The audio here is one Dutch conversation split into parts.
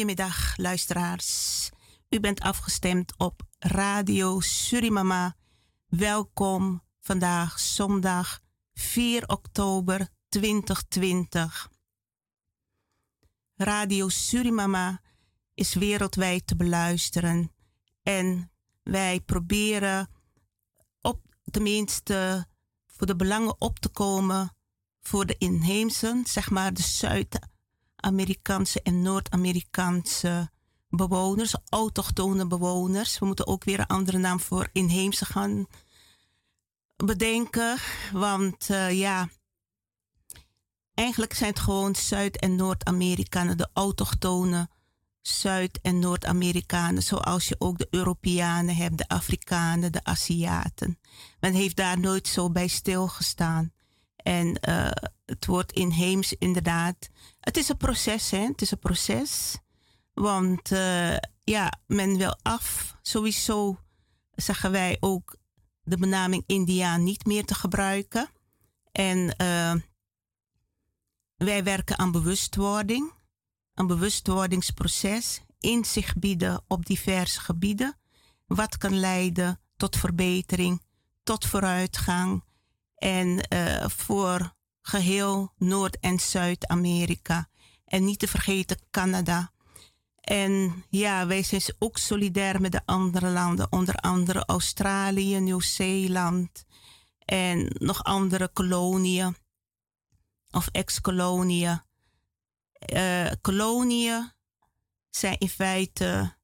Goedemiddag, luisteraars. U bent afgestemd op Radio Surimama. Welkom vandaag, zondag 4 oktober 2020. Radio Surimama is wereldwijd te beluisteren en wij proberen op tenminste voor de belangen op te komen voor de inheemsen, zeg maar de Zuid- Amerikaanse en Noord-Amerikaanse bewoners, autochtone bewoners. We moeten ook weer een andere naam voor inheemse gaan bedenken. Want uh, ja, eigenlijk zijn het gewoon Zuid- en Noord-Amerikanen, de autochtone Zuid- en Noord-Amerikanen, zoals je ook de Europeanen hebt, de Afrikanen, de Aziaten. Men heeft daar nooit zo bij stilgestaan. En uh, het wordt inheems inderdaad. Het is een proces, hè? Het is een proces. Want uh, ja, men wil af. Sowieso zeggen wij ook de benaming Indiaan niet meer te gebruiken. En uh, wij werken aan bewustwording. Een bewustwordingsproces. Inzicht bieden op diverse gebieden. Wat kan leiden tot verbetering, tot vooruitgang en uh, voor geheel Noord- en Zuid-Amerika. En niet te vergeten Canada. En ja, wij zijn ook solidair met de andere landen, onder andere Australië, Nieuw-Zeeland en nog andere koloniën of ex-koloniën. Uh, koloniën zijn in feite,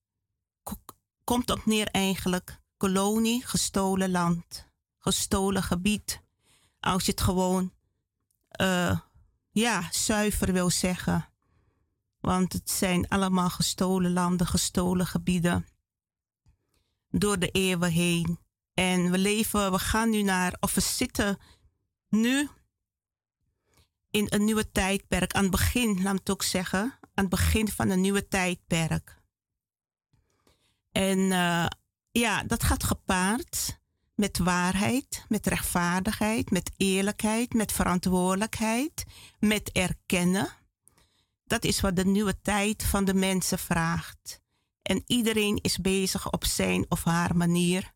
komt op neer eigenlijk, kolonie, gestolen land, gestolen gebied als je het gewoon uh, ja, zuiver wil zeggen. Want het zijn allemaal gestolen landen, gestolen gebieden. Door de eeuwen heen. En we leven, we gaan nu naar, of we zitten nu in een nieuwe tijdperk. Aan het begin, laat het ook zeggen, aan het begin van een nieuwe tijdperk. En uh, ja, dat gaat gepaard met waarheid, met rechtvaardigheid, met eerlijkheid, met verantwoordelijkheid, met erkennen. Dat is wat de nieuwe tijd van de mensen vraagt. En iedereen is bezig op zijn of haar manier.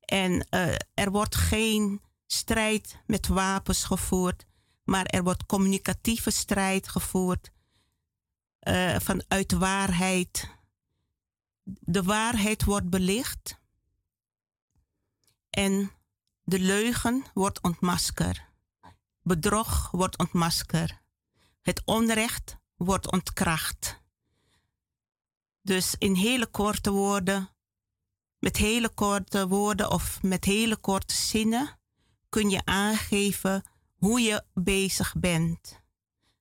En uh, er wordt geen strijd met wapens gevoerd, maar er wordt communicatieve strijd gevoerd uh, vanuit waarheid. De waarheid wordt belicht en de leugen wordt ontmasker. Bedrog wordt ontmasker. Het onrecht wordt ontkracht. Dus in hele korte woorden, met hele korte woorden of met hele korte zinnen kun je aangeven hoe je bezig bent.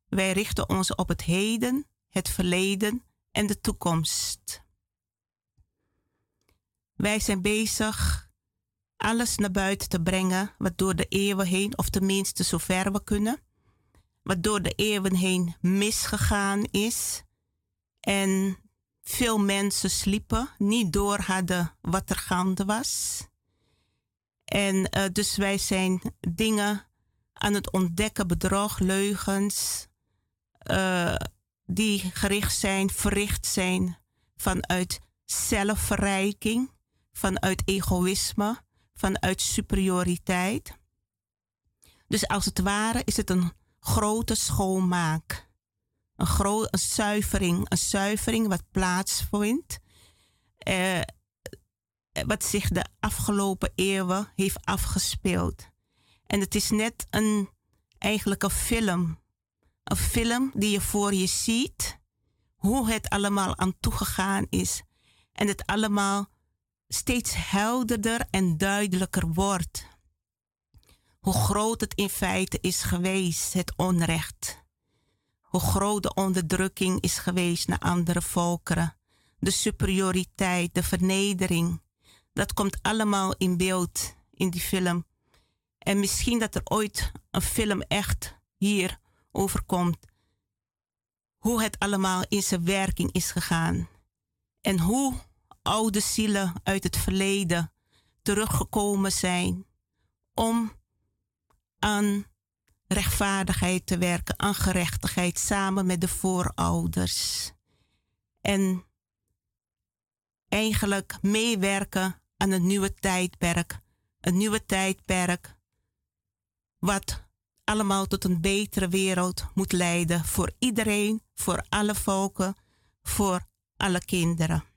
Wij richten ons op het heden, het verleden en de toekomst. Wij zijn bezig alles naar buiten te brengen wat door de eeuwen heen, of tenminste zover we kunnen, wat door de eeuwen heen misgegaan is. En veel mensen sliepen, niet door hadden wat er gaande was. En uh, dus wij zijn dingen aan het ontdekken, bedrog, leugens, uh, die gericht zijn, verricht zijn vanuit zelfverrijking, vanuit egoïsme, vanuit superioriteit. Dus als het ware is het een grote schoonmaak. Een, grote zuivering, een zuivering wat plaatsvindt. Uh, wat zich de afgelopen eeuwen heeft afgespeeld. En het is net een, eigenlijk een film. Een film die je voor je ziet, hoe het allemaal aan toegegaan is. En het allemaal steeds helderder en duidelijker wordt. Hoe groot het in feite is geweest, het onrecht. Hoe groot de onderdrukking is geweest naar andere volkeren. De superioriteit, de vernedering. Dat komt allemaal in beeld in die film. En misschien dat er ooit een film echt hier overkomt. Hoe het allemaal in zijn werking is gegaan. En hoe oude zielen uit het verleden teruggekomen zijn om aan rechtvaardigheid te werken, aan gerechtigheid samen met de voorouders. En eigenlijk meewerken aan een nieuwe tijdperk. Een nieuwe tijdperk wat allemaal tot een betere wereld moet leiden voor iedereen, voor alle volken, voor alle kinderen.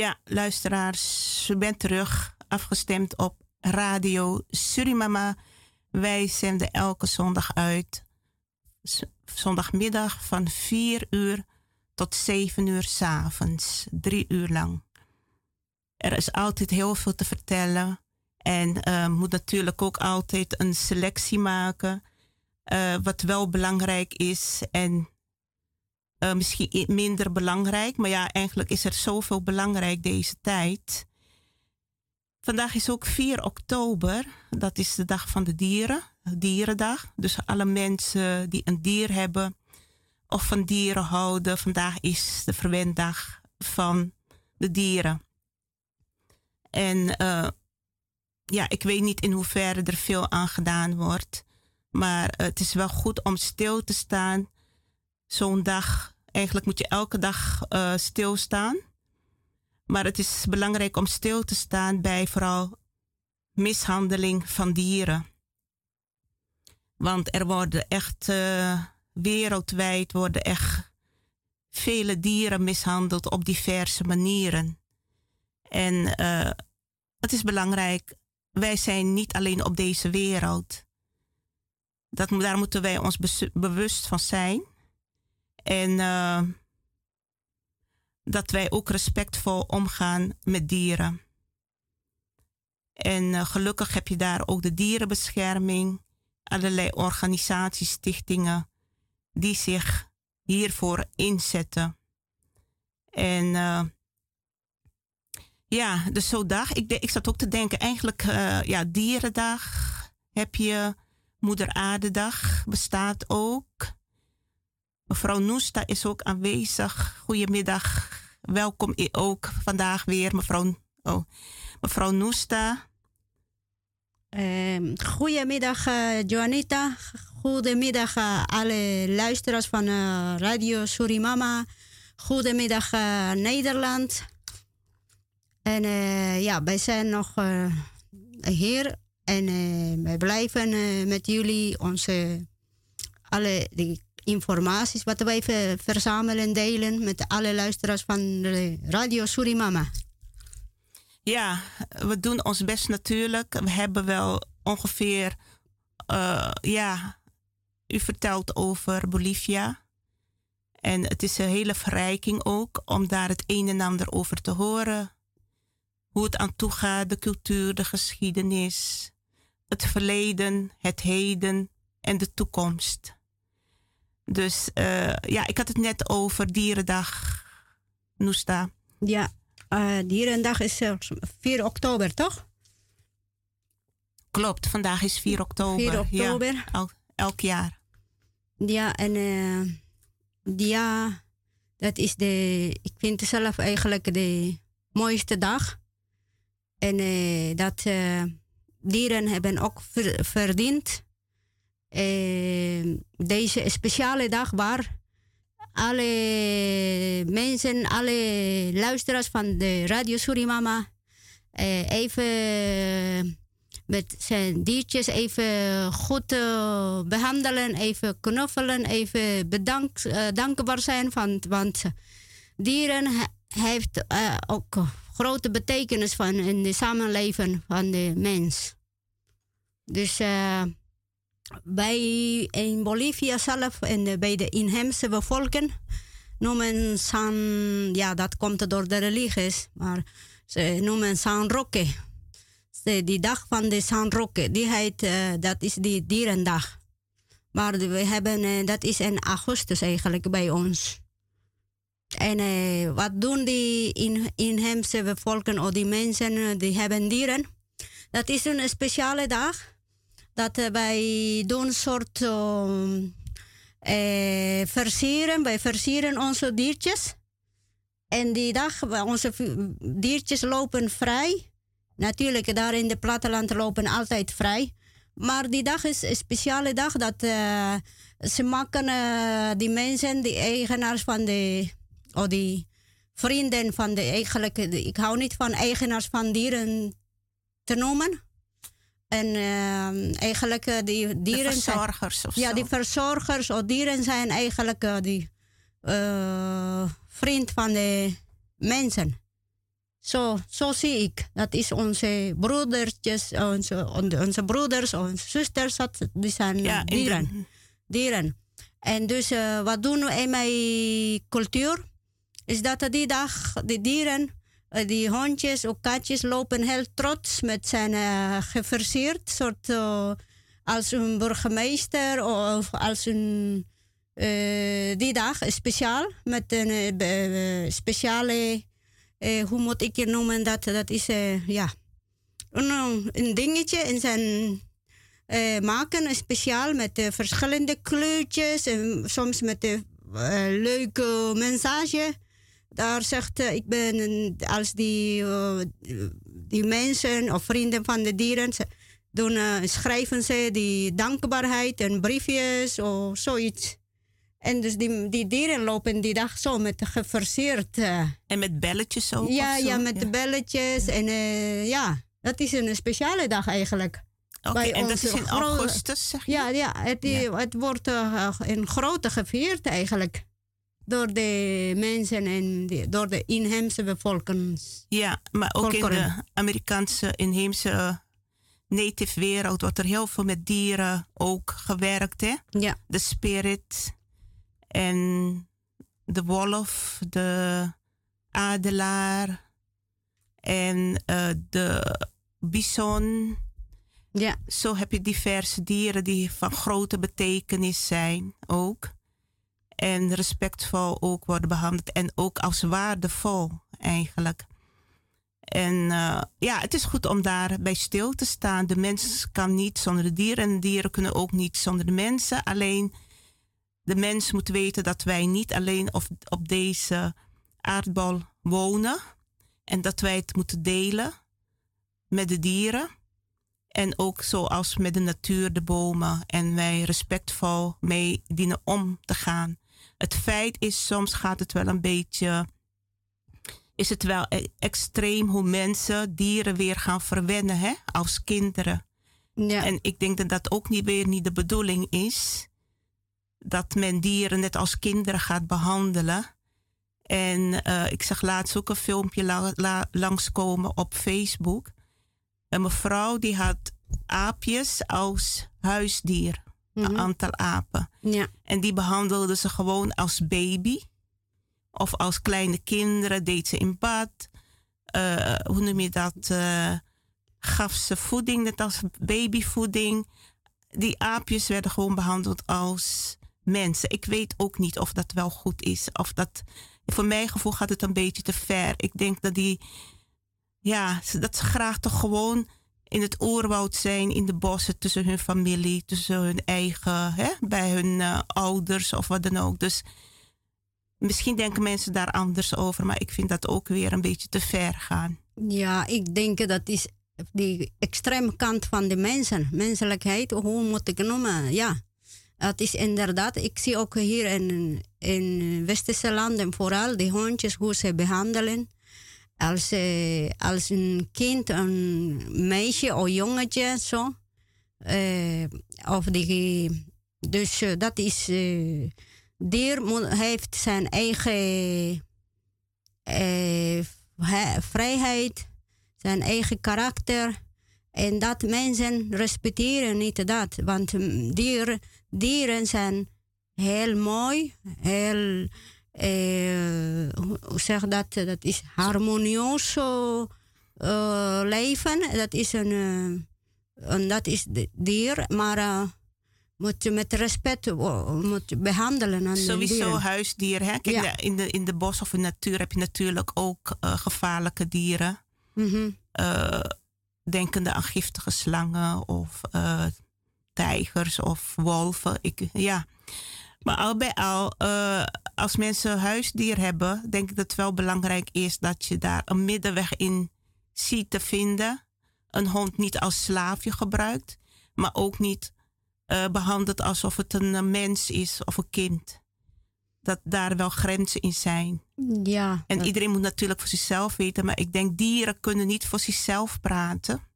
Ja, luisteraars, u bent terug afgestemd op Radio Surimama. Wij zenden elke zondag uit. Zondagmiddag van 4 uur tot 7 uur s avonds, drie uur lang. Er is altijd heel veel te vertellen. En uh, moet natuurlijk ook altijd een selectie maken. Uh, wat wel belangrijk is en uh, misschien minder belangrijk. Maar ja, eigenlijk is er zoveel belangrijk deze tijd. Vandaag is ook 4 oktober. Dat is de dag van de dieren, dierendag. Dus alle mensen die een dier hebben of van dieren houden, vandaag is de verwenddag van de dieren. En uh, ja, ik weet niet in hoeverre er veel aan gedaan wordt. Maar het is wel goed om stil te staan. Zo'n dag, eigenlijk moet je elke dag uh, stilstaan. Maar het is belangrijk om stil te staan bij vooral mishandeling van dieren. Want er worden echt uh, wereldwijd worden echt vele dieren mishandeld op diverse manieren. En uh, het is belangrijk, wij zijn niet alleen op deze wereld. Dat, daar moeten wij ons bewust van zijn. En uh, dat wij ook respectvol omgaan met dieren. En uh, gelukkig heb je daar ook de dierenbescherming, allerlei organisaties, stichtingen die zich hiervoor inzetten. En uh, ja, dus zo dag. Ik, ik zat ook te denken, eigenlijk, uh, ja, Dierendag heb je, Moeder Aardedag bestaat ook. Mevrouw Noesta is ook aanwezig. Goedemiddag. Welkom ook vandaag weer, mevrouw, oh, mevrouw Noesta. Uh, goedemiddag, uh, Joanita. Goedemiddag, uh, alle luisteraars van uh, Radio Surimama. Goedemiddag, Nederland. En ja, wij zijn nog hier en wij blijven met jullie onze alle die informaties wat wij verzamelen en delen met alle luisteraars van Radio Surimama. Ja, we doen ons best natuurlijk. We hebben wel ongeveer, uh, ja, u vertelt over Bolivia. En het is een hele verrijking ook om daar het een en ander over te horen. Hoe het aan toe gaat, de cultuur, de geschiedenis, het verleden, het heden en de toekomst. Dus uh, ja, ik had het net over Dierendag, Noesta. Ja, uh, Dierendag is 4 oktober, toch? Klopt, vandaag is 4 oktober. 4 oktober. Ja, elk jaar. Ja, en uh, ja, dat is de, ik vind het zelf eigenlijk de mooiste dag. En dat dieren hebben ook ver, verdiend deze speciale dag waar alle mensen, alle luisteraars van de Radio Surimama uh, even met zijn diertjes even goed uh, behandelen, even knuffelen, even bedankt, uh, dankbaar zijn. Van, want dieren heeft ook grote betekenis van in het samenleven van de mens. Dus bij in Bolivia zelf en bij de inheemse bevolking noemen San, ja, dat komt door de religies, maar ze noemen San Roque. Die dag van de San Roque, die heet, uh, dat is die dierendag. Maar we hebben, uh, dat is in augustus eigenlijk bij ons. En uh, wat doen die in, inheemse bevolking of die mensen, die hebben dieren? Dat is een speciale dag dat uh, wij doen een soort uh, uh, versieren. Wij versieren onze diertjes. En die dag, onze diertjes lopen vrij. Natuurlijk, daar in het platteland lopen altijd vrij. Maar die dag is een speciale dag dat uh, ze maken uh, die mensen, die eigenaars van de, of die vrienden van de eigenlijk, ik hou niet van eigenaars van dieren te noemen. En uh, eigenlijk uh, die dieren. De verzorgers of Ja, zo. die verzorgers of dieren zijn eigenlijk uh, die vriend van de mensen. Zo, zo zie ik. Dat is onze broedertjes, onze, onze broeders, onze zusters, die zijn dieren. dieren. En dus wat doen we in mijn cultuur? Is dat die dag de dieren, die hondjes of katjes lopen heel trots met zijn uh, geversierd, soort als een burgemeester of als een die dag speciaal met een speciale uh, hoe moet ik je noemen dat? Dat is uh, ja, een, dingetje in zijn uh, maken, speciaal met verschillende kleurtjes en soms met een leuke message. Daar zegt ik ben als die, die mensen of vrienden van de dieren doen, schrijven ze die dankbaarheid en briefjes of zoiets. En dus die, die dieren lopen die dag zo met geforceerd. Uh, en met belletjes ook? Ja, ja met de belletjes. En uh, ja, dat is een speciale dag eigenlijk. Oké, en dat is in augustus, zeg je? Ja, ja, het, ja. het wordt uh, in grote gevierd eigenlijk. Door de mensen en de, door de inheemse bevolking. Ja, maar ook in de Amerikaanse inheemse native wereld wordt er heel veel met dieren ook gewerkt, hè? Ja. De spirit en de wolf, de adelaar en uh, de bison. Ja. Zo heb je diverse dieren die van grote betekenis zijn ook. En respectvol ook worden behandeld en ook als waardevol eigenlijk. En uh, ja, het is goed om daarbij stil te staan. De mens kan niet zonder de dieren en de dieren kunnen ook niet zonder de mensen. Alleen de mens moet weten dat wij niet alleen op, op deze aardbol wonen en dat wij het moeten delen met de dieren. En ook zoals met de natuur, de bomen. En wij respectvol mee dienen om te gaan. Het feit is, soms gaat het wel een beetje. Is het wel e-, extreem hoe mensen dieren weer gaan verwennen hè, als kinderen. Ja. En ik denk dat dat ook niet weer niet de bedoeling is dat men dieren net als kinderen gaat behandelen. En uh, ik zag laatst ook een filmpje la, la, langskomen op Facebook. Een mevrouw die had aapjes als huisdier. Een mhm. aantal apen. Ja. En die behandelde ze gewoon als baby. Of als kleine kinderen deed ze in bad. Uh, hoe noem je dat? Uh, gaf ze voeding, net als babyvoeding. Die aapjes werden gewoon behandeld als mensen. Ik weet ook niet of dat wel goed is. Of dat, voor mijn gevoel gaat het een beetje te ver. Ik denk dat die, ja, dat ze graag toch gewoon in het oerwoud zijn, in de bossen, tussen hun familie, tussen hun eigen, hè, bij hun uh, ouders of wat dan ook. Dus misschien denken mensen daar anders over, maar ik vind dat ook weer een beetje te ver gaan. Ja, ik denk dat is die extreme kant van de mensen, menselijkheid, hoe moet ik noemen? Ja, het is inderdaad, ik zie ook hier in, in westerse landen vooral die hondjes, hoe ze behandelen. Als, uh, als een kind, een meisje of jongetje, zo. Uh, of die, dus uh, dat is, dier heeft zijn eigen vrijheid, zijn eigen karakter. En dat mensen respecteren niet dat. Want dieren, dieren zijn heel mooi, heel, eh, hoe zeg dat, dat is harmonieus uh, leven. Dat is een, uh, dat is dier, maar uh, moet je met respect moet behandelen. Aan Sowieso huisdier. Hè? Kijk, in, de, in de bos of in de natuur heb je natuurlijk ook gevaarlijke dieren. Mm denkende aan giftige slangen of tijgers of wolven. Ik, ja. Maar al bij al, uh, als mensen huisdier hebben, denk ik dat het wel belangrijk is dat je daar een middenweg in ziet te vinden. Een hond niet als slaafje gebruikt, maar ook niet uh, behandelt alsof het een mens is of een kind. Dat daar wel grenzen in zijn. Ja. En iedereen moet natuurlijk voor zichzelf weten, maar ik denk dieren kunnen niet voor zichzelf praten.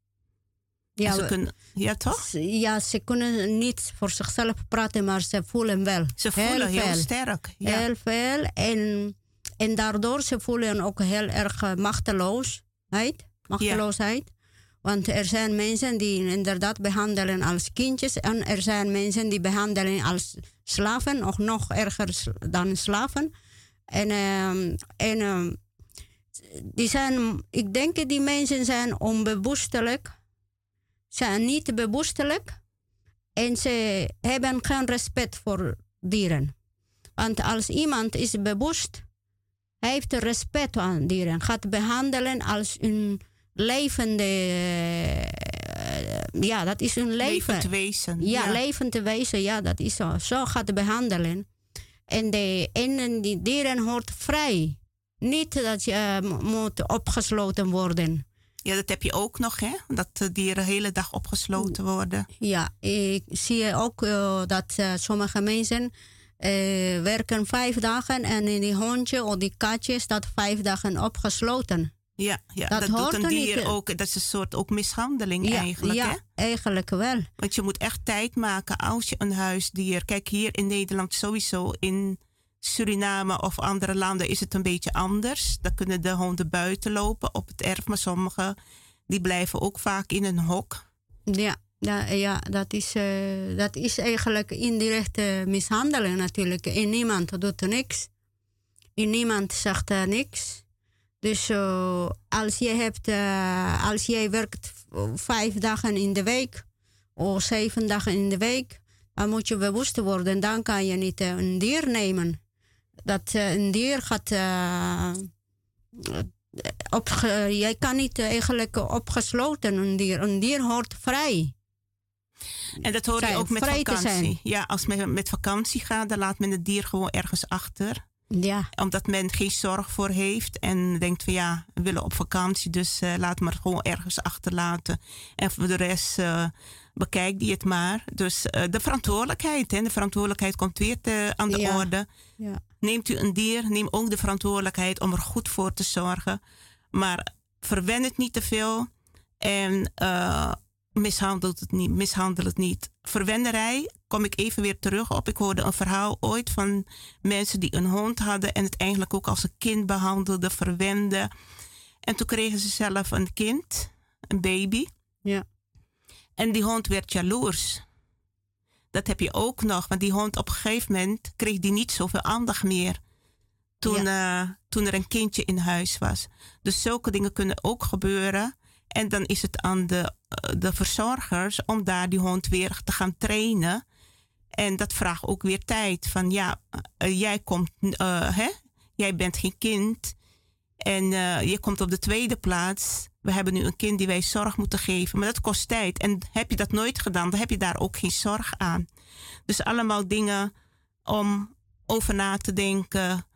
Ja, ze kunnen, ja, toch? Ja, ze kunnen niet voor zichzelf praten, maar ze voelen wel. Ze voelen heel, sterk. Ja. Heel veel. En en daardoor ze voelen ook heel erg machteloosheid. machteloosheid. Want er zijn mensen die inderdaad behandelen als kindjes. En er zijn mensen die behandelen als slaven. Of nog erger dan slaven. En, uh, en uh, die zijn, ik denk die mensen zijn onbewustelijk. Zijn niet bewustelijk. En ze hebben geen respect voor dieren. Want als iemand is bewust, hij heeft respect aan dieren. Gaat behandelen als een levende. Uh, ja, dat is een leven. Levend wezen. Ja, ja, levend wezen. Ja, dat is zo. Zo gaat behandelen. En, de, en die dieren hoort vrij. Niet dat je uh, moet opgesloten worden. Ja, dat heb je ook nog, hè? Dat de dieren de hele dag opgesloten worden. Ja, ik zie ook uh, dat uh, sommige mensen uh, werken vijf dagen en in die hondje of die katje staat vijf dagen opgesloten. Ja, ja dat, dat doet een dier niet. ook. Dat is een soort ook mishandeling ja, eigenlijk. Ja, hè? eigenlijk wel. Want je moet echt tijd maken als je een huisdier. Kijk, hier in Nederland sowieso. In Suriname of andere landen is het een beetje anders. Dan kunnen de honden buiten lopen op het erf. Maar sommige die blijven ook vaak in een hok. Ja, ja, dat, is, uh, dat is eigenlijk indirecte mishandeling natuurlijk. En niemand doet er niks. En niemand zegt er niks. Dus uh, als, je hebt, uh, als jij werkt vijf dagen in de week of zeven dagen in de week, dan moet je bewust worden. Dan kan je niet uh, een dier nemen. Dat een dier gaat. op, jij kan niet eigenlijk opgesloten een dier. Een dier hoort vrij. En dat hoor je ook met vakantie. Ja, als men met vakantie gaat, dan laat men het dier gewoon ergens achter. Ja. Omdat men geen zorg voor heeft en denkt van ja, we willen op vakantie, dus uh, laat maar gewoon ergens achterlaten. En voor de rest uh, bekijk die het maar. Dus uh, de verantwoordelijkheid, hè, de verantwoordelijkheid komt weer te, aan de ja. orde. Ja. Neemt u een dier, neem ook de verantwoordelijkheid om er goed voor te zorgen. Maar verwen het niet te veel en mishandelt het niet, mishandel het niet. Verwenderij kom ik even weer terug op. Ik hoorde een verhaal ooit van mensen die een hond hadden en het eigenlijk ook als een kind behandelden, verwenden. En toen kregen ze zelf een kind, een baby. Ja. En die hond werd jaloers. Dat heb je ook nog, want die hond op een gegeven moment kreeg die niet zoveel aandacht meer. Toen, ja. uh, toen er een kindje in huis was. Dus zulke dingen kunnen ook gebeuren. En dan is het aan de, de verzorgers om daar die hond weer te gaan trainen. En dat vraagt ook weer tijd. Van ja, uh, jij komt, uh, hè? jij bent geen kind. En je komt op de tweede plaats. We hebben nu een kind die wij zorg moeten geven. Maar dat kost tijd. En heb je dat nooit gedaan, dan heb je daar ook geen zorg aan. Dus allemaal dingen om over na te denken.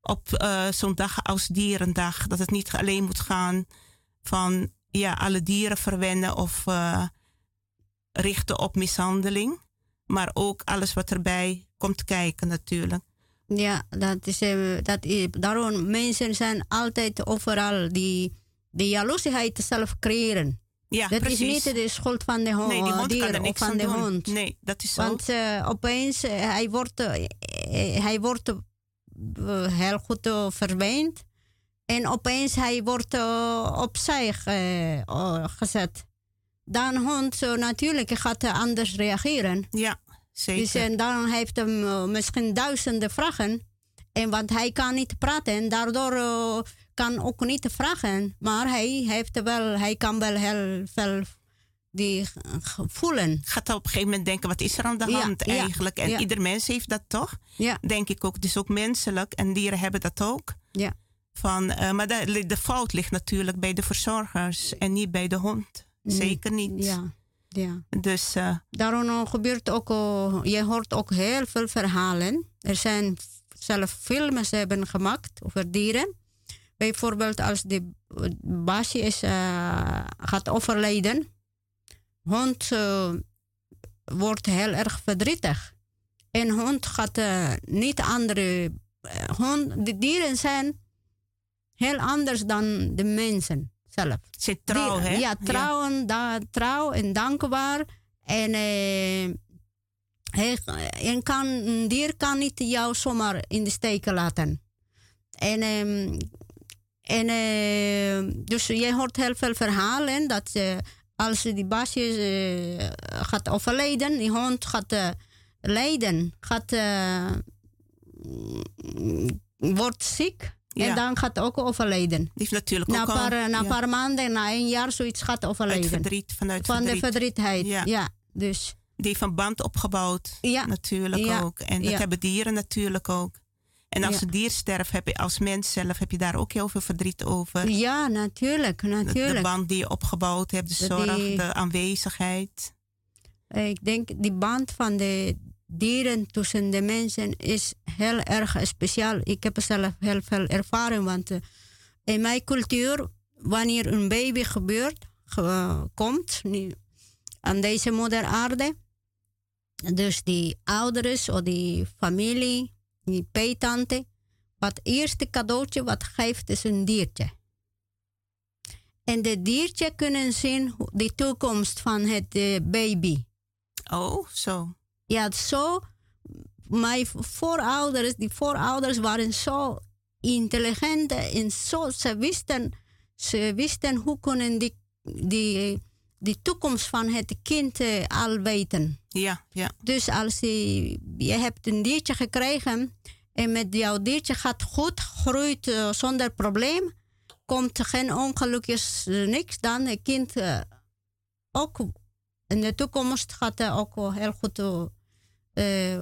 Op zo'n dag als dierendag. Dat het niet alleen moet gaan van ja, alle dieren verwennen of uh, richten op mishandeling. Maar ook alles wat erbij komt kijken natuurlijk. Ja, dat is, uh, dat daarom mensen zijn altijd overal die de jaloeziheid zelf creëren. Ja, dat precies. is niet de schuld van de hond, nee, die hond dier of van de doen. hond. Nee, dat is zo. Want uh, opeens, uh, hij wordt, uh, hij wordt heel goed verweend. En opeens hij wordt opzij gezet. Dan hond natuurlijk gaat anders reageren. Ja, zeker. Dus en dan heeft hem misschien duizenden vragen. En want hij kan niet praten en daardoor kan ook niet vragen. Maar hij, heeft wel, hij kan wel heel veel die voelen. Gaat op een gegeven moment denken, wat is er aan de hand ja, eigenlijk? En ja. ieder mens heeft dat toch? Ja. Denk ik ook. Het is ook menselijk en dieren hebben dat ook. Ja. Van, uh, maar de, de, fout ligt natuurlijk bij de verzorgers en niet bij de hond. Zeker niet. Ja, ja. Dus, uh, Daarom gebeurt ook, uh, je hoort ook heel veel verhalen. Er zijn zelf films hebben gemaakt over dieren. Bijvoorbeeld als de baasje is, gaat overlijden. Hond wordt heel erg verdrietig. En hond gaat niet andere... hond, de dieren zijn heel anders dan de mensen zelf. Ze trouw, hè? Ja, trouw, ja. Da, trouw en dankbaar. En eh, hij, en kan, een dier kan niet jou zomaar in de steek laten. En, um, en uh, dus je hoort heel veel verhalen dat uh, als die baasje uh, gaat overlijden, die hond gaat lijden, gaat, wordt ziek. En dan gaat ook overlijden. Die heeft natuurlijk na ook paar, al, Na een paar maanden, na een jaar, zoiets gaat overlijden. Uit verdriet, vanuit Van verdriet. de verdrietheid, ja. ja. dus. Die van band opgebouwd, ja. natuurlijk ook. En dat hebben dieren natuurlijk ook. En als een dier sterft, heb je als mens zelf heb je daar ook heel veel verdriet over. Ja, natuurlijk. natuurlijk. De, band die je opgebouwd hebt, de zorg, de aanwezigheid. Ik denk die band van de dieren tussen de mensen is heel erg speciaal. Ik heb zelf heel veel ervaring, want uh, in mijn cultuur, wanneer een baby gebeurt, uh, komt nu, aan deze moeder aarde, dus die ouders of die familie, die peetante, wat eerste cadeautje wat geeft is een diertje. En de diertje kunnen zien de toekomst van het uh, baby. Oh, zo ja, zo. Mijn voorouders, die voorouders waren zo intelligent en zo, ze wisten, ze wisten hoe kunnen die, die, die toekomst van het kind uh, al weten. Ja, ja. Dus als je, je hebt een diertje gekregen en met jouw diertje gaat goed, groeit uh, zonder probleem, komt geen ongelukjes, uh, niks, dan het kind ook in de toekomst gaat het ook heel goed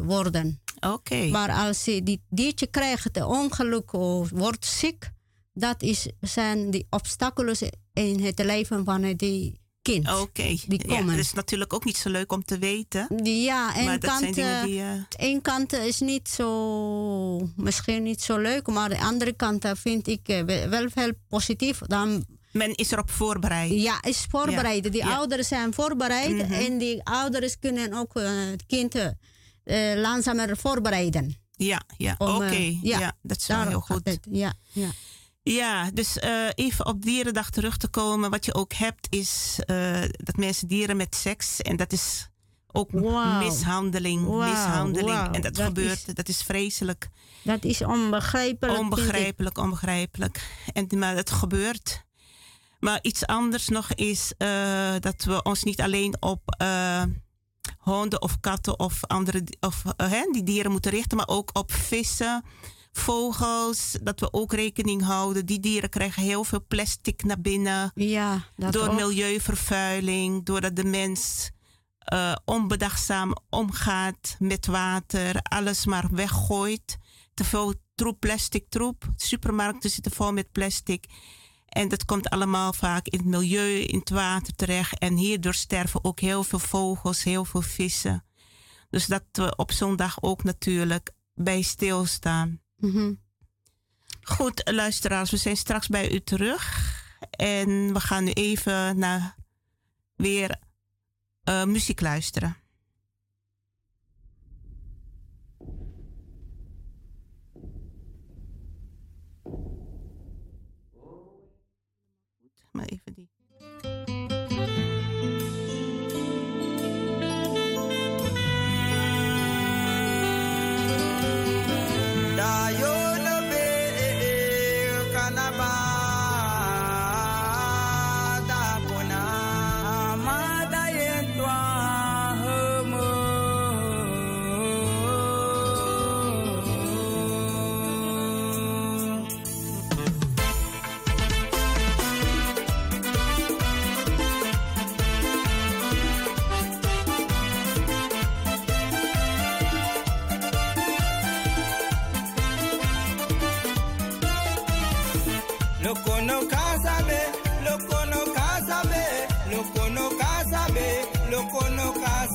worden. Oké. Maar als je die diertje krijgt, een ongeluk of wordt ziek, dat is, zijn die obstakels in het leven van die kind. Oké. Okay. Ja, dat is natuurlijk ook niet zo leuk om te weten. Ja, en kant, die, uh... een kant is niet zo, misschien niet zo leuk, maar de andere kant vind ik wel veel positief. Dan men is erop voorbereid. Ja, is voorbereid. Die ouders zijn voorbereid mm -hmm. en die ouders kunnen ook het kind uh, langzamer voorbereiden. Ja, ja. oké. Okay. Ja, ja, dat is wel heel goed. Het, ja, ja. Ja, dus uh, even op Dierendag terug te komen. Wat je ook hebt is dat mensen dieren met seks. En dat is ook wow. mishandeling. Wow. mishandeling. Wow. En dat, dat gebeurt, is, dat is vreselijk. Dat is onbegrijpelijk. Onbegrijpelijk, onbegrijpelijk. En, maar het gebeurt. Maar iets anders nog is dat we ons niet alleen op honden of katten of andere of, die dieren moeten richten, maar ook op vissen, vogels, dat we ook rekening houden. Die dieren krijgen heel veel plastic naar binnen. Ja, dat door ook. milieuvervuiling, doordat de mens uh, onbedachtzaam omgaat met water, alles maar weggooit. Te veel troep, plastic troep. Supermarkten zitten vol met plastic. En dat komt allemaal vaak in het milieu, in het water terecht. En hierdoor sterven ook heel veel vogels, heel veel vissen. Dus dat we op zo'n dag ook natuurlijk bij stilstaan. -hmm. Goed, luisteraars, we zijn straks bij u terug. En we gaan nu even naar weer uh, muziek luisteren. maar even die.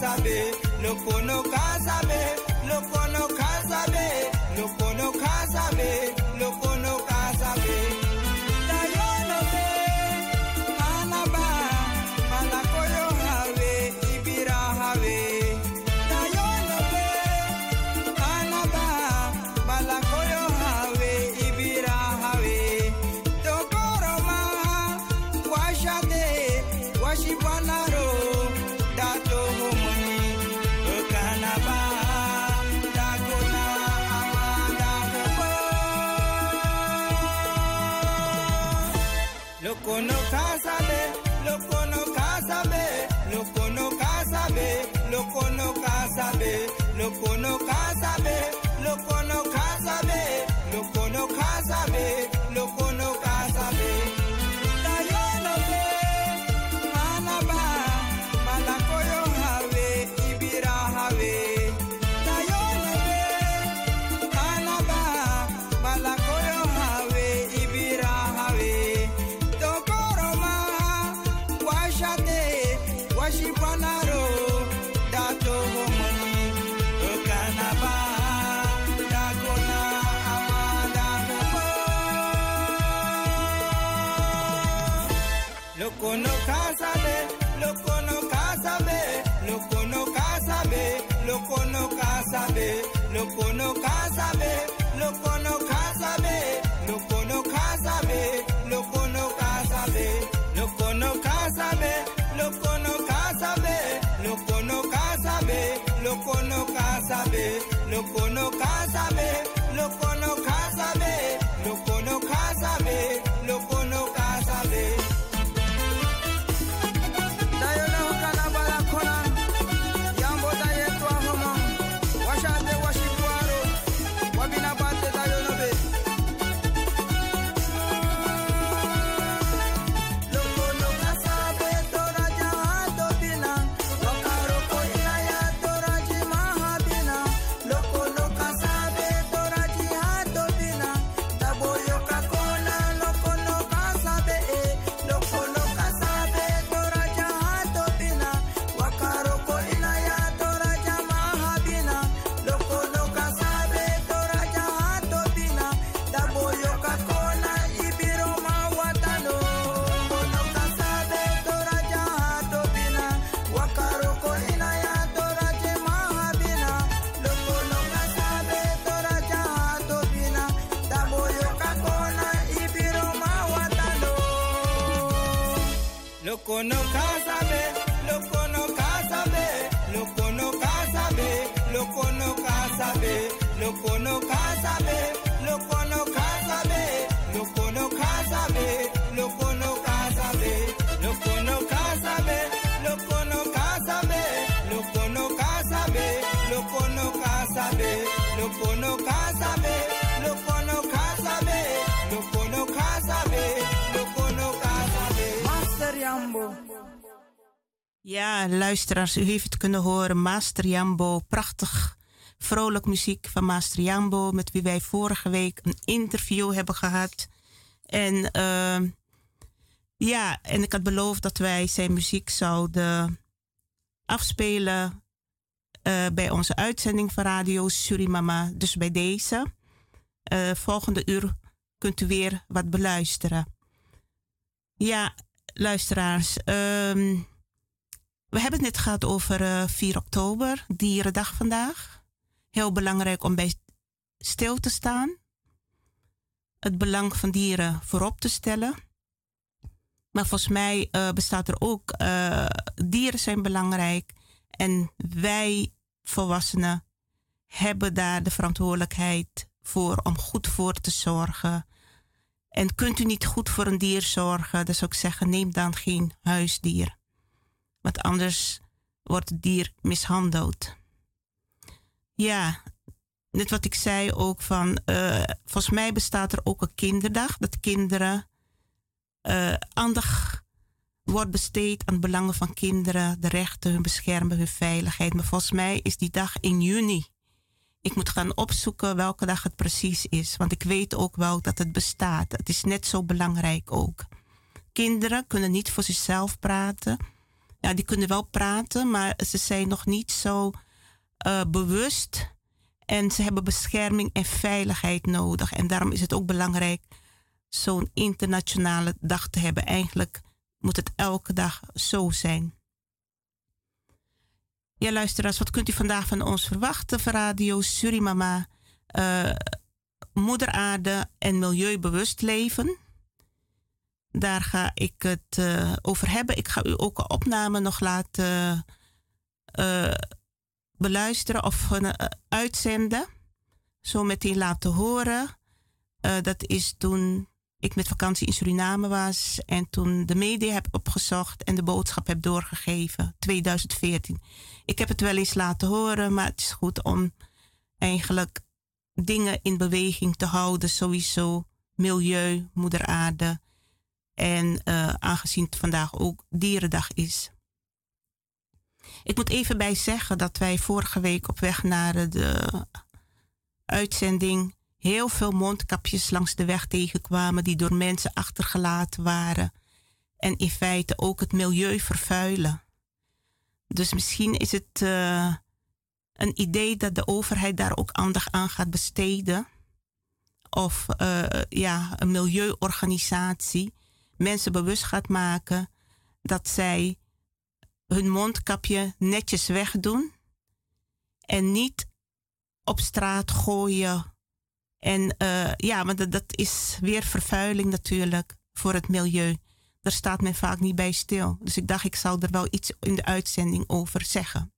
kasabe, loko no kasabe, loko no kasabe, loko no kasabe. Lo conozco, sabe, lo conozco. U heeft het kunnen horen. Master Jambo, prachtig vrolijk muziek van Master Jambo, met wie wij vorige week een interview hebben gehad. En ehm, ja, en ik had beloofd dat wij zijn muziek zouden afspelen eh, bij onze uitzending van Radio Surimama. Dus bij deze. Eh, volgende uur kunt u weer wat beluisteren. Ja, luisteraars. ehm, we hebben het net gehad over eh, 4 oktober, Dierendag vandaag. Heel belangrijk om bij stil te staan. Het belang van dieren voorop te stellen. Maar volgens mij eh, bestaat er ook, eh, dieren zijn belangrijk. En wij volwassenen hebben daar de verantwoordelijkheid voor om goed voor te zorgen. En kunt u niet goed voor een dier zorgen, dan zou ik zeggen, neem dan geen huisdier. Want anders wordt het dier mishandeld. Ja, net wat ik zei ook van, eh, volgens mij bestaat er ook een kinderdag, dat kinderen eh aandacht wordt besteed aan belangen van kinderen, de rechten, hun beschermen, hun veiligheid. Maar volgens mij is die dag in juni. Ik moet gaan opzoeken welke dag het precies is, want ik weet ook wel dat het bestaat. Het is net zo belangrijk ook. Kinderen kunnen niet voor zichzelf praten. Ja, die kunnen wel praten, maar ze zijn nog niet zo eh, bewust. En ze hebben bescherming en veiligheid nodig. En daarom is het ook belangrijk zo'n internationale dag te hebben. Eigenlijk moet het elke dag zo zijn. Ja, luisteraars, wat kunt u vandaag van ons verwachten van Radio Surimama? Eh moeder aarde en milieubewust leven. Daar ga ik het eh, over hebben. Ik ga u ook een opname nog laten eh, beluisteren of uh, uitzenden. Zo meteen laten horen. Dat is toen ik met vakantie in Suriname was en toen de media heb opgezocht en de boodschap heb doorgegeven, 2014. Ik heb het wel eens laten horen, maar het is goed om eigenlijk dingen in beweging te houden, sowieso milieu, moeder aarde en uh, aangezien het vandaag ook dierendag is. Ik moet even bij zeggen dat wij vorige week op weg naar de uitzending heel veel mondkapjes langs de weg tegenkwamen die door mensen achtergelaten waren en in feite ook het milieu vervuilen. Dus misschien is het uh, een idee dat de overheid daar ook aandacht aan gaat besteden. Of uh, ja, een milieuorganisatie mensen bewust gaat maken dat zij hun mondkapje netjes wegdoen en niet op straat gooien. En uh, ja, maar dat, is weer vervuiling natuurlijk voor het milieu. Daar staat men vaak niet bij stil. Dus ik dacht, ik zal er wel iets in de uitzending over zeggen.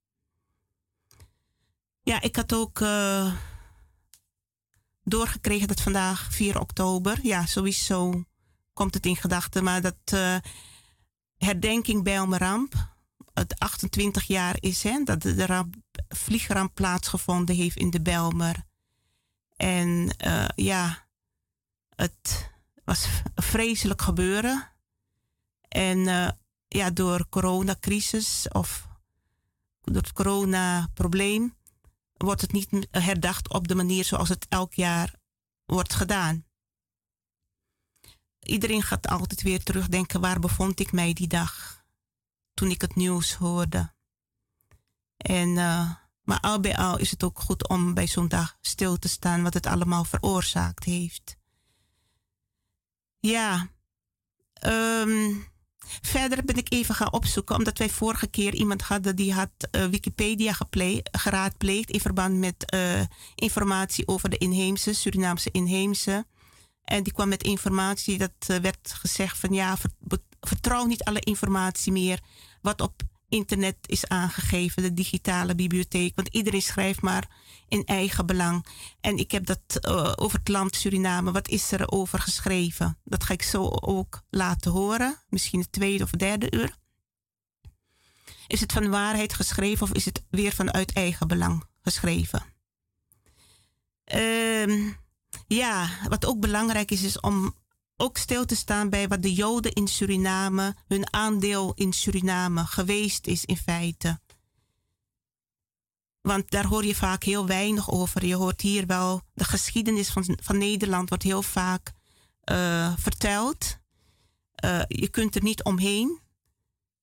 Ja, ik had ook uh, doorgekregen dat vandaag 4 oktober, ja, sowieso komt het in gedachten, maar dat uh, herdenking bij ramp, het 28 jaar is, hè, dat de ramp, vliegramp plaatsgevonden heeft in de Belmer. En uh, ja, het was vreselijk gebeuren. En uh, ja, door coronacrisis of door het coronaprobleem wordt het niet herdacht op de manier zoals het elk jaar wordt gedaan. Iedereen gaat altijd weer terugdenken waar bevond ik mij die dag toen ik het nieuws hoorde. En, uh, maar al bij al is het ook goed om bij zo'n dag stil te staan wat het allemaal veroorzaakt heeft. Ja, um, Verder ben ik even gaan opzoeken, omdat wij vorige keer iemand hadden die had uh, Wikipedia geraadpleegd in verband met uh, informatie over de inheemse, Surinaamse inheemse. En die kwam met informatie dat uh, werd gezegd van ja, vertrouw niet alle informatie meer wat op internet is aangegeven, de digitale bibliotheek. Want iedereen schrijft maar in eigen belang. En ik heb dat uh, over het land Suriname, wat is er over geschreven? Dat ga ik zo ook laten horen, misschien het tweede of derde uur. Is het van waarheid geschreven of is het weer vanuit eigen belang geschreven? Uh, ja, wat ook belangrijk is, is om ook stil te staan bij wat de Joden in Suriname, hun aandeel in Suriname geweest is in feite. Want daar hoor je vaak heel weinig over. Je hoort hier wel, de geschiedenis van, van Nederland wordt heel vaak uh, verteld. Uh, je kunt er niet omheen.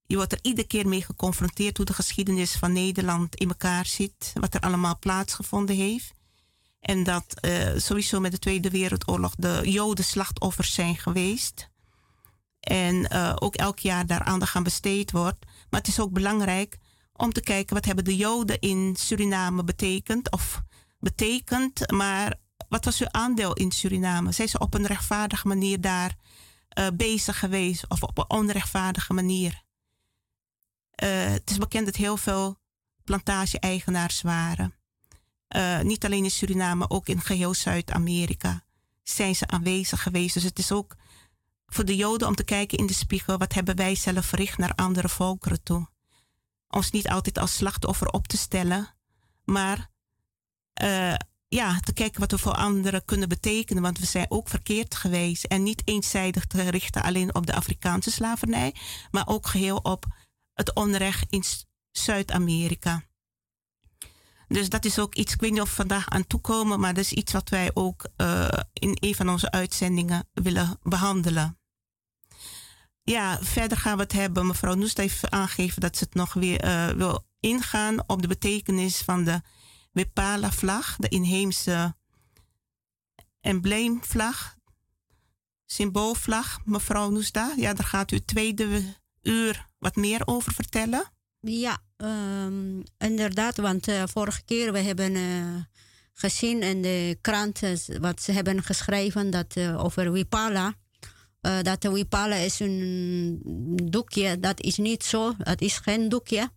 Je wordt er iedere keer mee geconfronteerd hoe de geschiedenis van Nederland in elkaar zit. Wat er allemaal plaatsgevonden heeft. En dat uh, sowieso met de Tweede Wereldoorlog de Joden slachtoffers zijn geweest. En uh, ook elk jaar daar aandacht aan besteed wordt. Maar het is ook belangrijk om te kijken wat hebben de Joden in Suriname betekend. Of betekend, maar wat was hun aandeel in Suriname? Zijn ze op een rechtvaardige manier daar uh, bezig geweest of op een onrechtvaardige manier? het is bekend dat heel veel plantage-eigenaars waren. Uh, niet alleen in Suriname, ook in geheel Zuid-Amerika zijn ze aanwezig geweest. Dus het is ook voor de Joden om te kijken in de spiegel, wat hebben wij zelf verricht naar andere volkeren toe. Ons niet altijd als slachtoffer op te stellen, maar uh, ja, te kijken wat we voor anderen kunnen betekenen, want we zijn ook verkeerd geweest. En niet eenzijdig te richten alleen op de Afrikaanse slavernij, maar ook geheel op het onrecht in Zuid-Amerika. Dus dat is ook iets, ik weet niet of we vandaag aan toekomen, maar dat is iets wat wij ook uh, in een van onze uitzendingen willen behandelen. Ja, verder gaan we het hebben. Mevrouw Noest heeft aangegeven dat ze het nog weer uh, wil ingaan op de betekenis van de Wipala-vlag, de inheemse embleemvlag, symboolvlag. Mevrouw Noesda, ja, daar gaat u het tweede uur wat meer over vertellen. Ja, um, inderdaad, want uh, vorige keer we hebben uh, gezien in de kranten wat ze hebben geschreven dat, uh, over Wipala. dat Wipala is een doekje, dat is niet zo, het is geen doekje.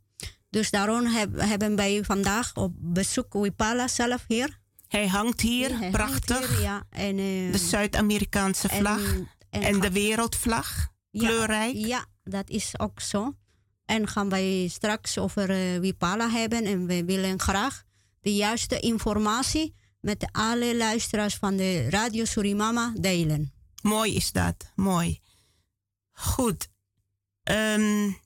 Dus daarom heb, hebben wij vandaag op bezoek Wipala zelf hier. Hij hangt hier, Hij prachtig. Hangt hier, ja. en, de Zuid-Amerikaanse vlag en, en, en de wereldvlag, kleurrijk. Ja, dat is ook zo. En gaan wij straks over uh, Wipala hebben. En we willen graag de juiste informatie met alle luisteraars van de Radio Surimama delen. Mooi is dat, mooi. Goed. Um,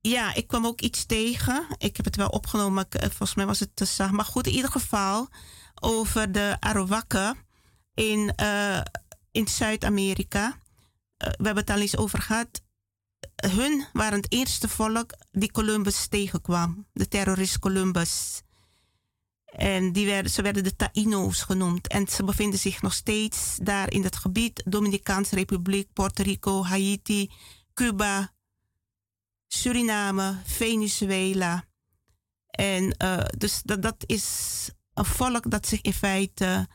ja, ik kwam ook iets tegen. Ik heb het wel opgenomen, maar eh, volgens mij was het te zacht. Maar goed, in ieder geval over de Arawakken in, uh, in Zuid-Amerika. We hebben het al eens over gehad hun waren het eerste volk die Columbus tegenkwam, de terrorist Columbus. En die werden, ze werden de Taino's genoemd. En ze bevinden zich nog steeds daar in het gebied. Dominicaanse Republiek, Puerto Rico, Haiti, Cuba, Suriname, Venezuela. En uh, dus dat, dat is een volk dat zich in feite,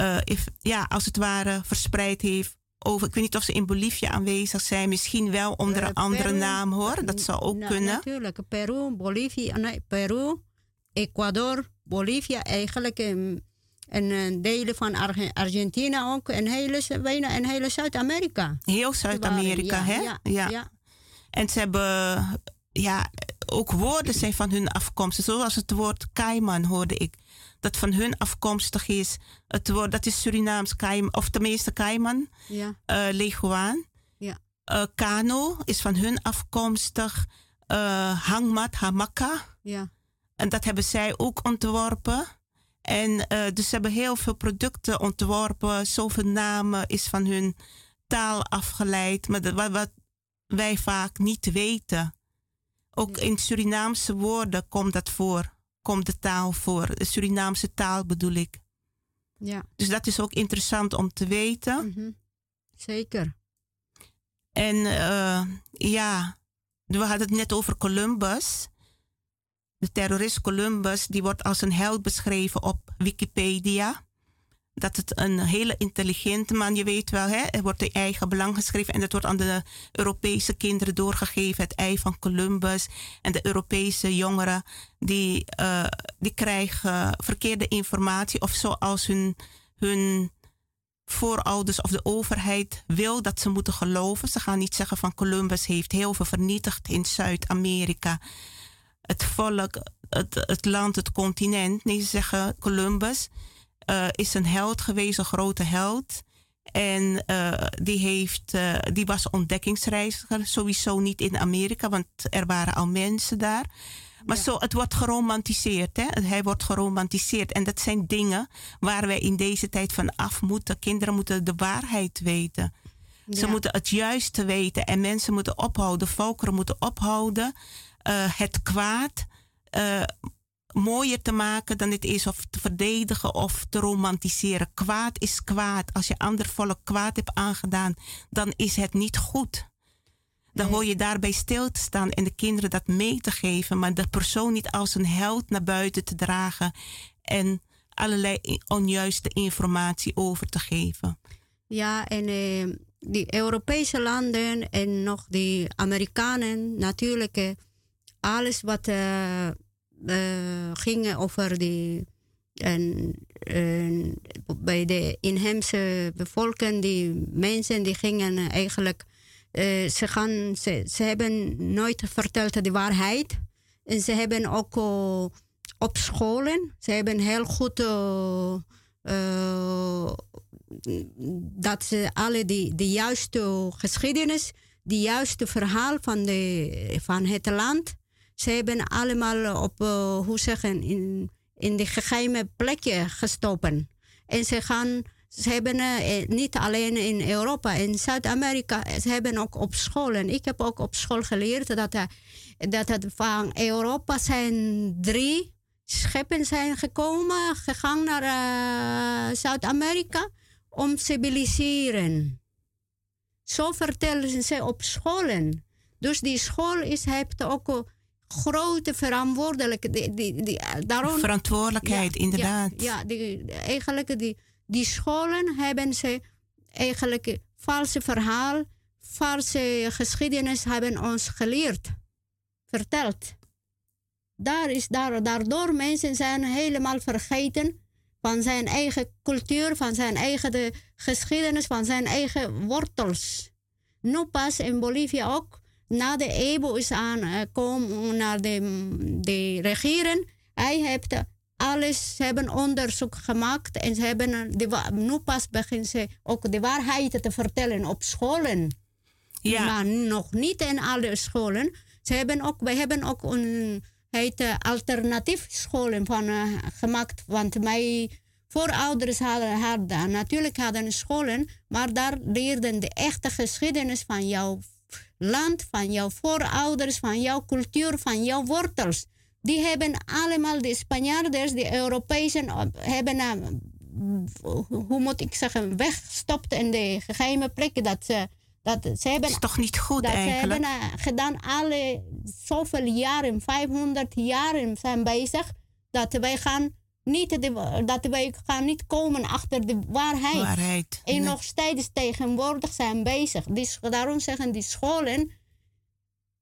uh, if, ja, als het ware, verspreid heeft over. Ik weet niet of ze in Bolivia aanwezig zijn, misschien wel onder een andere naam hoor. Dat zou ook kunnen. Natuurlijk, Peru, Bolivia, nee, Peru, Ecuador, Bolivia, eigenlijk. En delen van Argentinië ook. En hele, bijna en hele Zuid-Amerika. Heel Zuid-Amerika, hè? Ja, ja, En ze hebben, ja, ook woorden zijn van hun afkomst. Zoals het woord Cayman hoorde ik. Dat van hun afkomstig is. Het woord, dat is Surinaams Cayman, of tenminste Cayman. Ja. Uh, Leguaan. Ja. Uh, Kano is van hun afkomstig. Uh, hangmat, hamaka. Ja. En dat hebben zij ook ontworpen. En uh, dus ze hebben heel veel producten ontworpen. Zoveel namen is van hun taal afgeleid. Maar wat, wat wij vaak niet weten. Ook in Surinaamse woorden komt dat voor. Komt de taal voor. De Surinaamse taal bedoel ik. Ja. Dus dat is ook interessant om te weten. Mm -hmm. Zeker. En uh, ja, we hadden het net over Columbus. De terrorist Columbus, die wordt als een held beschreven op Wikipedia. Dat het een hele intelligente man, je weet wel, hè, er wordt de eigen belang geschreven en dat wordt aan de Europese kinderen doorgegeven, het ei van Columbus. En de Europese jongeren, die, uh, die krijgen verkeerde informatie of zoals hun, hun voorouders of de overheid wil dat ze moeten geloven. Ze gaan niet zeggen van Columbus heeft heel veel vernietigd in Zuid-Amerika het volk, het, het land, het continent. Nee, ze zeggen Columbus uh, is een held geweest, een grote held. En uh, die, heeft, uh, die was ontdekkingsreiziger, sowieso niet in Amerika, want er waren al mensen daar. Maar zo, het wordt geromantiseerd. Hè? Hij wordt geromantiseerd. En dat zijn dingen waar wij in deze tijd van af moeten. Kinderen moeten de waarheid weten. Ze moeten het juiste weten. En mensen moeten ophouden, volkeren moeten ophouden uh, het kwaad mooier te maken dan het is, of te verdedigen of te romantiseren. Kwaad is kwaad. Als je ander volk kwaad hebt aangedaan, dan is het niet goed. Dan hoor je daarbij stil te staan en de kinderen dat mee te geven, maar de persoon niet als een held naar buiten te dragen en allerlei onjuiste informatie over te geven. Ja, en uh, die Europese landen en nog die Amerikanen natuurlijk alles wat uh, uh, ging over die. En, en, bij de inheemse bevolking, die mensen die gingen eigenlijk. Uh, ze, gaan, ze, ze hebben nooit verteld de waarheid. En ze hebben ook op scholen, ze hebben heel goed dat ze alle die, de juiste geschiedenis, de juiste verhaal van, de, van het land, ze hebben allemaal op, uh, hoe zeggen, in, in de geheime plekje gestopt. En ze gaan, ze hebben uh, niet alleen in Europa, in Zuid-Amerika, ze hebben ook op scholen. Ik heb ook op school geleerd dat, dat het van Europa zijn drie schepen zijn gekomen, gegaan naar Zuid-Amerika om te civiliseren. Zo vertellen ze op scholen. Dus die school is, heeft ook grote verantwoordelijkheid. Die, die, daarom, Verantwoordelijkheid, inderdaad. Ja, ja die, eigenlijk die, die scholen hebben ze eigenlijk valse verhaal, valse geschiedenis hebben ons geleerd, verteld. Daar is, daar, daardoor mensen zijn helemaal vergeten van zijn eigen cultuur, van zijn eigen de geschiedenis, van zijn eigen wortels. Nu pas in Bolivia ook na de EBO is aangekomen naar de, de regering. Hij heeft alles, ze hebben onderzoek gemaakt en ze hebben de, nu pas beginnen ze ook de waarheid te vertellen op scholen. Ja. Maar nog niet in alle scholen. Ze hebben ook, wij hebben ook een heet, alternatief scholen van, uh, gemaakt. Want mijn voorouders hadden, hadden natuurlijk hadden scholen, maar daar leerden de echte geschiedenis van jouw land, van jouw voorouders, van jouw cultuur, van jouw wortels. Die hebben allemaal, de Spanjaarders, de Europezen, eh, hebben, uh, hoe moet ik zeggen, weggestopt in de geheime plekken dat ze Dat, ze hebben, is toch niet goed dat eigenlijk? Ze hebben uh, gedaan alle zoveel jaren, 500 jaren zijn bezig, dat wij gaan niet, de, dat wij gaan niet komen achter de waarheid. waarheid en nee. nog steeds tegenwoordig zijn bezig. Dus daarom zeggen die scholen,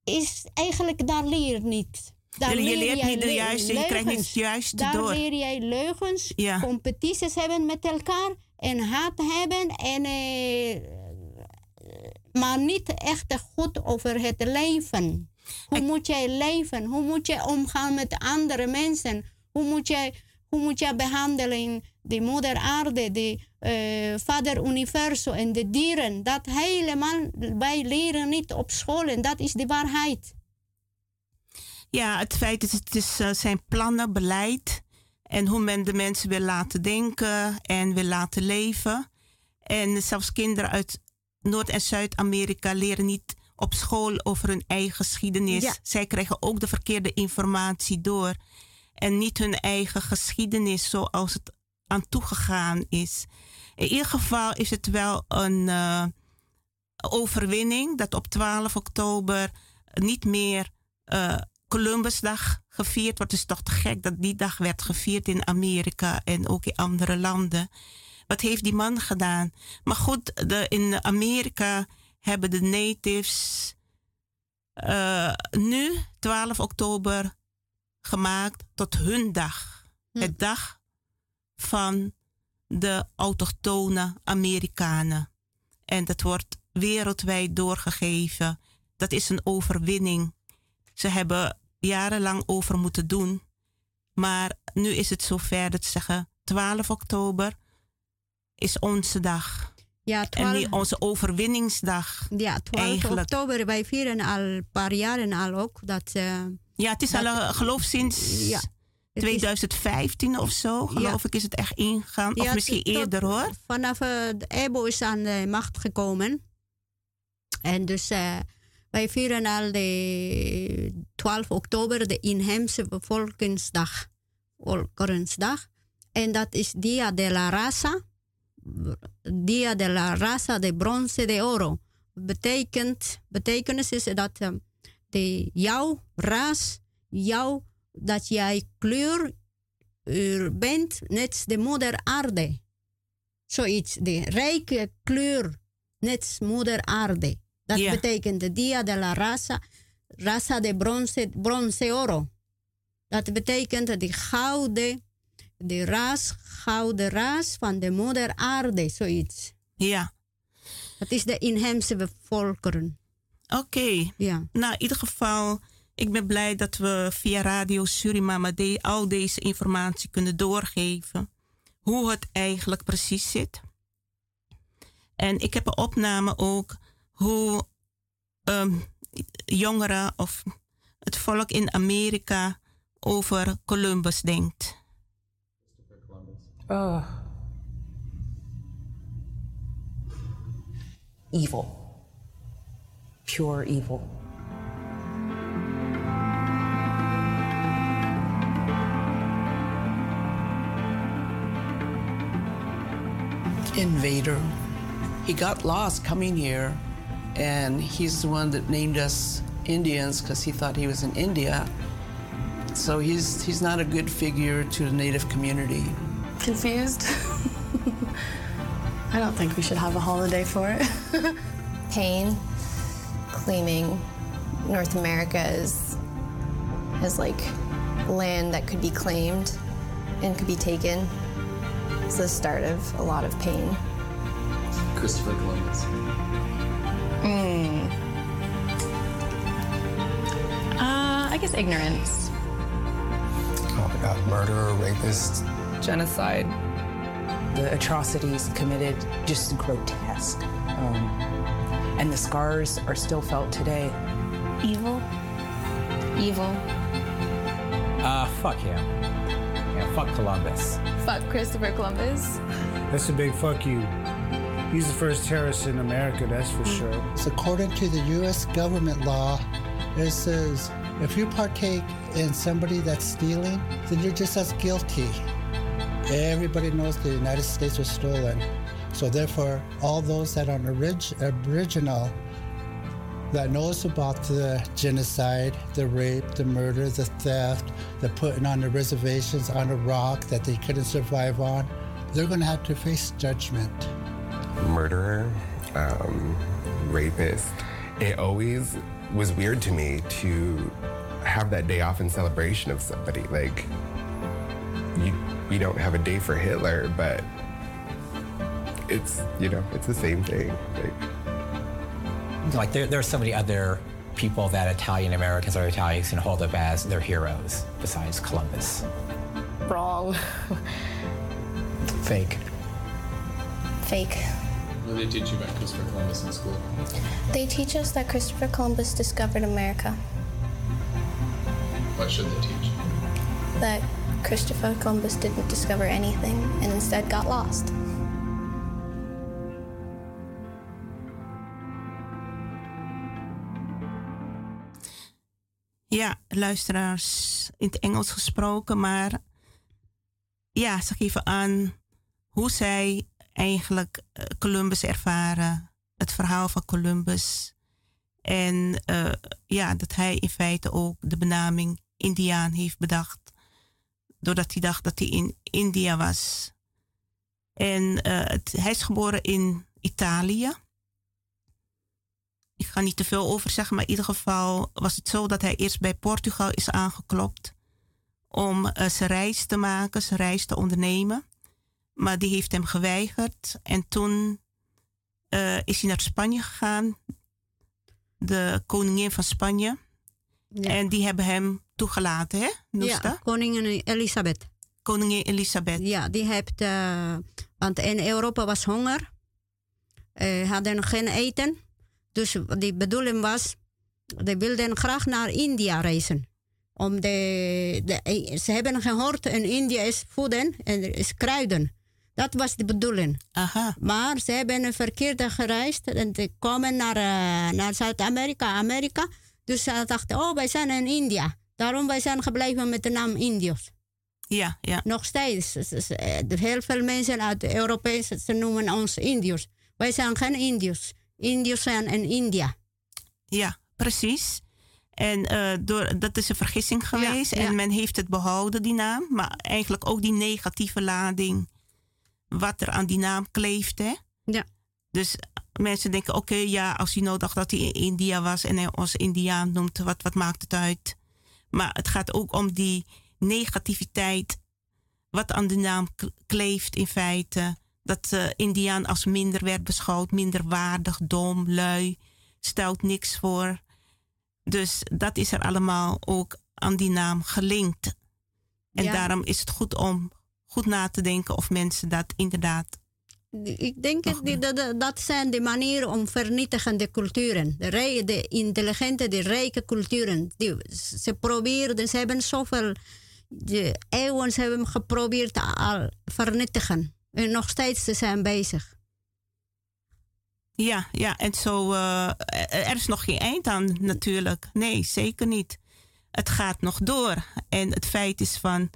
is eigenlijk, daar leer je niet. Daar je, leert jij niet de juiste, je krijgt niet het juiste daar door. Daar leer jij leugens, ja. competities hebben met elkaar en haat hebben. En, eh, maar niet echt goed over het leven. Hoe Ik, moet jij leven? Hoe moet je omgaan met andere mensen? Hoe moet jij, hoe moet jij behandelen de moeder aarde, de uh, vader universum en de dieren? Dat helemaal, wij leren niet op school en dat is de waarheid. Ja, het feit is, het is uh, zijn plannen, beleid en hoe men de mensen wil laten denken en wil laten leven. En zelfs kinderen uit Noord- en Zuid-Amerika leren niet op school over hun eigen geschiedenis. Ja. Zij krijgen ook de verkeerde informatie door. En niet hun eigen geschiedenis zoals het aan toegegaan is. In ieder geval is het wel een uh, overwinning dat op 12 oktober niet meer uh, Columbusdag gevierd wordt. Het is toch te gek dat die dag werd gevierd in Amerika en ook in andere landen. Wat heeft die man gedaan? Maar goed, in Amerika hebben de natives uh, nu, 12 oktober, gemaakt tot hun dag. Hm. Het dag van de autochtone Amerikanen. En dat wordt wereldwijd doorgegeven. Dat is een overwinning. Ze hebben jarenlang over moeten doen. Maar nu is het zover dat ze zeggen: 12 oktober is onze dag. Ja, 12, en die, onze overwinningsdag. Ja, 12 eigenlijk. oktober. Wij vieren al een paar jaren al ook. Dat, uh, ja, het is dat, al, geloof sinds ja, 2015 is, of zo, geloof ja. ik, is het echt ingegaan. Of misschien tot, eerder hoor. Vanaf uh, de EBO is aan de macht gekomen. En dus wij vieren al de 12 oktober de inheemse bevolkingsdag. Volkerensdag. En dat is Dia de la Raza. Dia de la Raza de Bronce de Oro. Betekent, betekenis is dat uh, de, jouw ras, jouw, dat jij kleur bent, net de moeder aarde. Zoiets, de rijke kleur, net moeder aarde. Dat yeah. betekent de Dia de la Raza, Raza de Bronce, bronce Oro. Dat betekent de gouden de ras, gouden ras van de moeder aarde, zoiets. Ja. Dat is de inheemse volkeren. Oké. Okay. Ja. Nou, in ieder geval, ik ben blij dat we via Radio Suriname de, al deze informatie kunnen doorgeven. Hoe het eigenlijk precies zit. En ik heb een opname ook hoe um, jongeren of het volk in Amerika over Columbus denkt. Uh, evil. Pure evil. Invader. He got lost coming here, and he's the one that named us Indians because he thought he was in India. So he's, he's not a good figure to the native community confused. I don't think we should have a holiday for it. Pain, claiming North America as, as like land that could be claimed and could be taken. It's the start of a lot of pain. Christopher Columbus. Mm. Uh, I guess ignorance. Oh my God, murderer, rapist, genocide. The atrocities committed just grotesque. Um, and the scars are still felt today. Evil. Evil. Uh, fuck him. Yeah, fuck Columbus. Fuck Christopher Columbus. That's a big fuck you. He's the first terrorist in America, that's for sure. So according to the U.S. government law, it says if you partake in somebody that's stealing, then you're just as guilty. Everybody knows the United States was stolen. So therefore, all those that are orig- original that knows about the genocide, the rape, the murder, the theft, the putting on the reservations on a rock that they couldn't survive on, they're going to have to face judgment. murderer, um, rapist. It always was weird to me to have that day off in celebration of somebody. Like, you, we don't have a day for Hitler, but it's, you know, it's the same thing. Like, Like there, there are so many other people that Italian Americans or Italians can hold up as their heroes besides Columbus. Wrong. Fake. Fake. What do they teach you about Christopher Columbus in school? They teach us that Christopher Columbus discovered America. What should they teach? That Christopher Columbus didn't discover anything and instead got lost. Ja, luisteraars in het Engels gesproken, maar ja, ze geven aan hoe zij eigenlijk eh, Columbus ervaren, het verhaal van Columbus. En eh, ja, dat hij in feite ook de benaming Indiaan heeft bedacht, doordat hij dacht dat hij in India was. En eh, het, hij is geboren in Italië. Ik ga niet te veel over zeggen, maar in ieder geval was het zo dat hij eerst bij Portugal is aangeklopt om eh, zijn reis te maken, zijn reis te ondernemen. Maar die heeft hem geweigerd. En toen eh, is hij naar Spanje gegaan, de koningin van Spanje. En die hebben hem toegelaten, hè? Noesta? Ja, koningin Elisabeth. Koningin Elisabeth. Ja, die heeft, eh, want in Europa was honger. Eh hadden geen eten. Dus de bedoeling was, die wilden graag naar India reizen. Om de, de, ze hebben gehoord in India is voeden en is kruiden. Dat was de bedoeling. Aha. Maar ze hebben een verkeerde gereisd en ze komen naar, eh, naar Zuid-Amerika, Amerika. Dus ze dachten, oh, wij zijn in India. Daarom wij zijn gebleven met de naam Indiërs. Ja, ja. Nog steeds. Eh, Heel veel mensen uit de Europese, ze noemen ons Indiërs. Wij zijn geen Indiërs. Indiërs zijn in India. Ja, precies. En eh, door, dat is een vergissing geweest. en men heeft het behouden, die naam. Maar eigenlijk ook die negatieve lading. Wat er aan die naam kleeft, hè? Ja. Dus mensen denken, oké, ja, als hij nou dacht dat hij in India was en hij ons Indiaan noemt, wat, wat maakt het uit? Maar het gaat ook om die negativiteit, wat aan de naam kleeft in feite. Dat eh Indiaan als minder werd beschouwd, minder waardig, dom, lui, stelt niks voor. Dus dat is er allemaal ook aan die naam gelinkt. En Ja. daarom is het goed om goed na te denken of mensen dat inderdaad. Ik denk dat, dat, zijn de manieren om vernietigende culturen. De, rij- de intelligente, de rijke culturen. Die, ze probeerden, ze hebben zoveel de eeuwen ze hebben geprobeerd al vernietigen. En nog steeds ze zijn bezig. Ja, ja, en zo, eh, er is nog geen eind aan natuurlijk. Nee, zeker niet. Het gaat nog door. En het feit is van,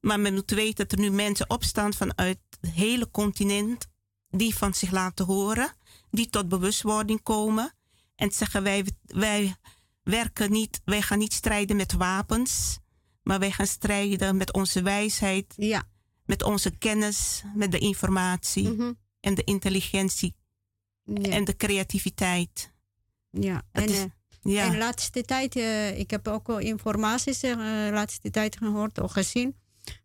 maar men moet weten dat er nu mensen opstaan vanuit hele continent, die van zich laten horen, die tot bewustwording komen en zeggen wij, wij werken niet, wij gaan niet strijden met wapens, maar wij gaan strijden met onze wijsheid, ja. met onze kennis, met de informatie en de intelligentie en de creativiteit. Ja, en, is- eh, ja. en de laatste tijd, eh, ik heb ook wel informaties eh, laatste tijd gehoord of gezien.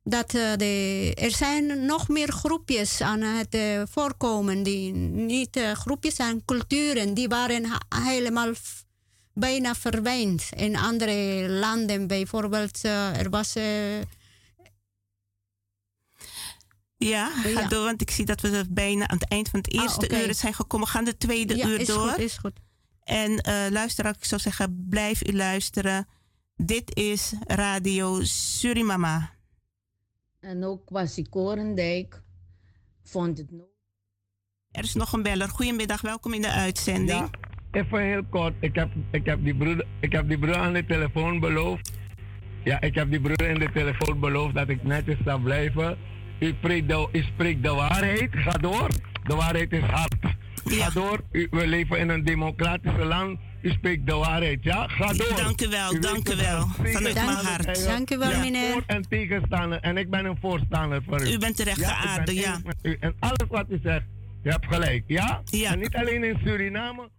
Dat eh, de, er zijn nog meer groepjes aan het eh, voorkomen. Die niet eh, groepjes zijn, culturen. Die waren helemaal bijna verdwijnd. In andere landen bijvoorbeeld. er was... Ja, ga Ja. door, want ik zie dat we bijna aan het eind van het Ah, eerste uur zijn gekomen. We gaan de tweede Ja, uur is door. goed, is goed. En luisteraar, ik zou zeggen, blijf u luisteren. Dit is Radio Surimama. En ook Kwasi Korendijk vond het nodig. Er is nog een beller. Goedemiddag, welkom in de uitzending. Even heel kort. Ik heb, ik, heb die broer, ik heb die broer aan de telefoon beloofd. Ja, ik heb die broer in de telefoon beloofd dat ik netjes zou blijven. U spreekt de, u spreekt de waarheid. Ga door. De waarheid is hard. Ga door. U, we leven in een democratisch land. U spreekt de waarheid, ja? Ga door. Dank u wel, dank u wel. Vanuit mijn hart. Dank u wel, ja, meneer. Voor en tegenstander. En ik ben een voorstander voor u. U bent terecht Ja, geaarde, ja. En alles wat u zegt, je hebt gelijk, ja? Ja. En niet alleen in Suriname,